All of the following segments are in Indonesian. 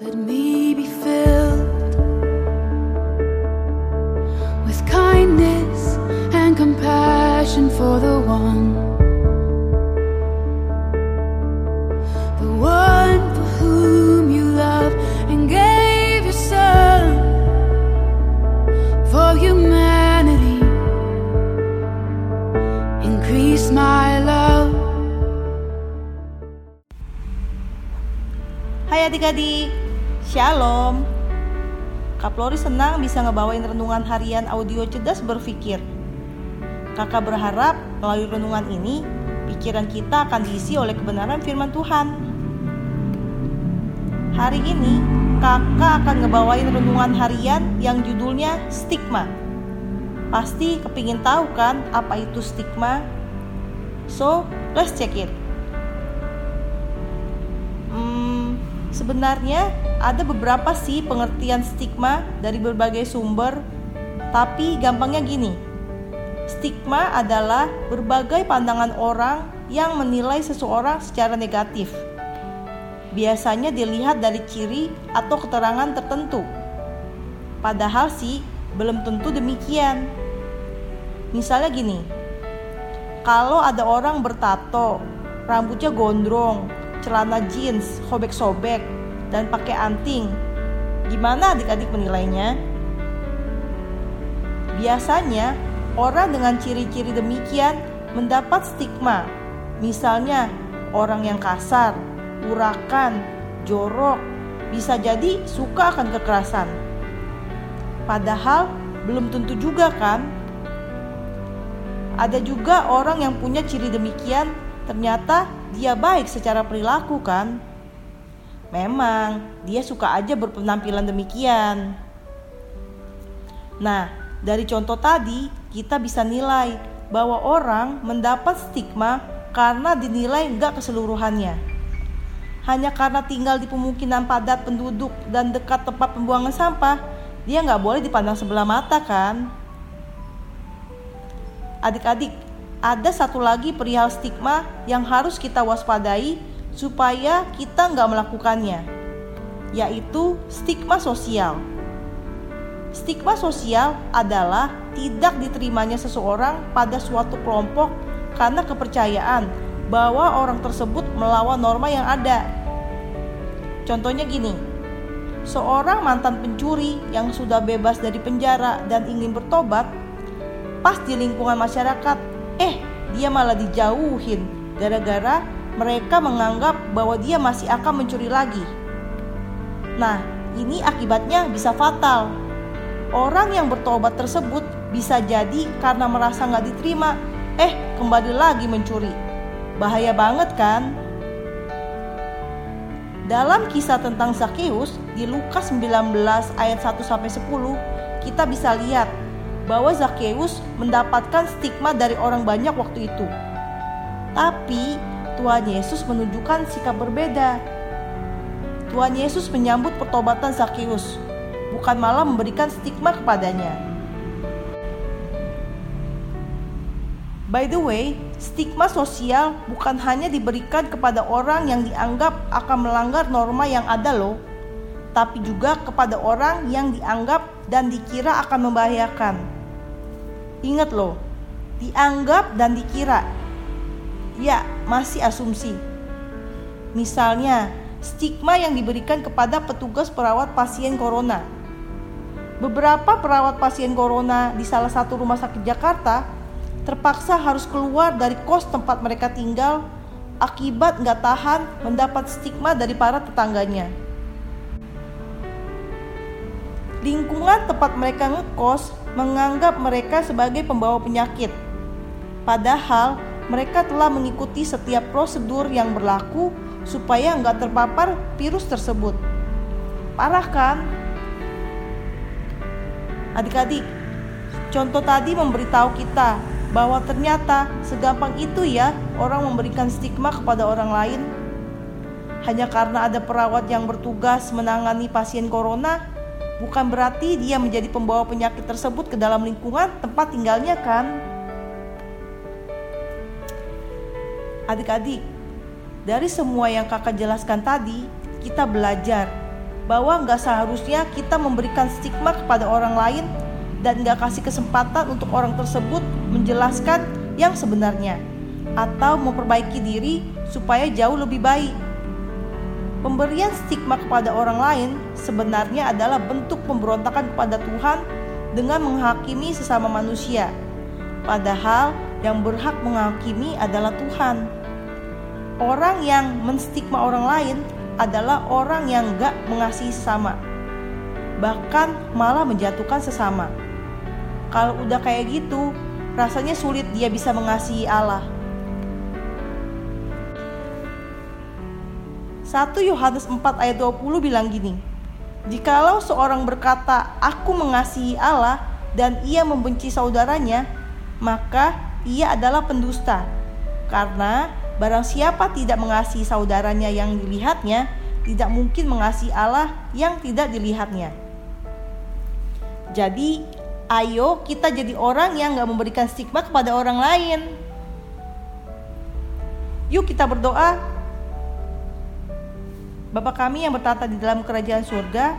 Let me be filled with kindness and compassion for the one. The one for whom you love and gave your son for humanity. Increase my love. Hai adik-adik, Shalom. Kak Flori senang bisa ngebawain renungan harian audio cerdas berpikir. Kakak berharap melalui renungan ini Pikiran kita akan diisi oleh kebenaran firman Tuhan. Hari ini kakak akan ngebawain renungan harian yang judulnya stigma. Pasti kepingin tahu kan apa itu stigma? So, let's check it sebenarnya ada beberapa sih pengertian stigma dari berbagai sumber, tapi gampangnya gini. Stigma adalah berbagai pandangan orang yang menilai seseorang secara negatif. Biasanya dilihat dari ciri atau keterangan tertentu. Padahal sih belum tentu demikian. Misalnya gini, kalau ada orang bertato, rambutnya gondrong, celana jeans sobek-sobek, dan pakai anting. Gimana adik-adik menilainya? Biasanya, orang dengan ciri-ciri demikian mendapat stigma. Misalnya, orang yang kasar, urakan, jorok, bisa jadi suka akan kekerasan. Padahal belum tentu juga kan? Ada juga orang yang punya ciri demikian, ternyata dia baik secara perilaku kan? Memang dia suka aja berpenampilan demikian. Nah, dari contoh tadi kita bisa nilai bahwa orang mendapat stigma karena dinilai nggak keseluruhannya. Hanya karena tinggal di pemukiman padat penduduk dan dekat tempat pembuangan sampah, dia nggak boleh dipandang sebelah mata kan? Adik-adik, ada satu lagi perihal stigma yang harus kita waspadai supaya kita nggak melakukannya, yaitu stigma sosial. Stigma sosial adalah tidak diterimanya seseorang pada suatu kelompok karena kepercayaan bahwa orang tersebut melawan norma yang ada. Contohnya gini, seorang mantan pencuri yang sudah bebas dari penjara dan ingin bertobat, pas di lingkungan masyarakat, eh dia malah dijauhin gara-gara mereka menganggap bahwa dia masih akan mencuri lagi. Nah, ini akibatnya bisa fatal. Orang yang bertobat tersebut bisa jadi karena merasa nggak diterima, eh kembali lagi mencuri. Bahaya banget kan? Dalam kisah tentang Zakheus di Lukas 19 ayat 1 sampai 10, kita bisa lihat bahwa Zakheus mendapatkan stigma dari orang banyak waktu itu. Tapi Tuhan Yesus menunjukkan sikap berbeda. Tuhan Yesus menyambut pertobatan Zakheus, bukan malah memberikan stigma kepadanya. By the way, stigma sosial bukan hanya diberikan kepada orang yang dianggap akan melanggar norma yang ada loh, tapi juga kepada orang yang dianggap dan dikira akan membahayakan. Ingat loh, dianggap dan dikira. Ya, masih asumsi. Misalnya, stigma yang diberikan kepada petugas perawat pasien corona. Beberapa perawat pasien corona di salah satu rumah sakit Jakarta terpaksa harus keluar dari kos tempat mereka tinggal akibat nggak tahan mendapat stigma dari para tetangganya. Lingkungan tempat mereka ngekos menganggap mereka sebagai pembawa penyakit. Padahal mereka telah mengikuti setiap prosedur yang berlaku supaya nggak terpapar virus tersebut. Parah kan? Adik-adik, contoh tadi memberitahu kita bahwa ternyata segampang itu ya orang memberikan stigma kepada orang lain. Hanya karena ada perawat yang bertugas menangani pasien corona, bukan berarti dia menjadi pembawa penyakit tersebut ke dalam lingkungan tempat tinggalnya kan? Adik-adik, dari semua yang kakak jelaskan tadi, kita belajar bahwa nggak seharusnya kita memberikan stigma kepada orang lain dan nggak kasih kesempatan untuk orang tersebut menjelaskan yang sebenarnya atau memperbaiki diri supaya jauh lebih baik. Pemberian stigma kepada orang lain sebenarnya adalah bentuk pemberontakan kepada Tuhan dengan menghakimi sesama manusia. Padahal yang berhak menghakimi adalah Tuhan. Orang yang menstigma orang lain adalah orang yang gak mengasihi sesama, bahkan malah menjatuhkan sesama. Kalau udah kayak gitu, rasanya sulit dia bisa mengasihi Allah. 1 Yohanes 4 ayat 20 bilang gini, Jikalau seorang berkata, aku mengasihi Allah dan ia membenci saudaranya, maka ia adalah pendusta. Karena Barang siapa tidak mengasihi saudaranya yang dilihatnya, tidak mungkin mengasihi Allah yang tidak dilihatnya. Jadi, ayo kita jadi orang yang gak memberikan stigma kepada orang lain. Yuk kita berdoa. Bapak kami yang bertata di dalam kerajaan surga,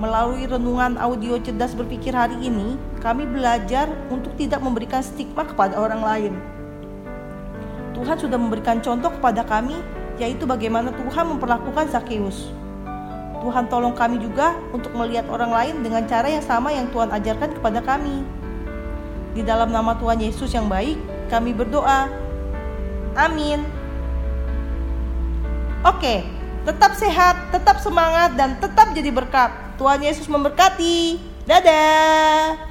melalui renungan audio cerdas berpikir hari ini, kami belajar untuk tidak memberikan stigma kepada orang lain. Tuhan sudah memberikan contoh kepada kami, yaitu bagaimana Tuhan memperlakukan Zakheus. Tuhan tolong kami juga untuk melihat orang lain dengan cara yang sama yang Tuhan ajarkan kepada kami. Di dalam nama Tuhan Yesus yang baik, kami berdoa. Amin. Oke, tetap sehat, tetap semangat, dan tetap jadi berkat. Tuhan Yesus memberkati. Dadah.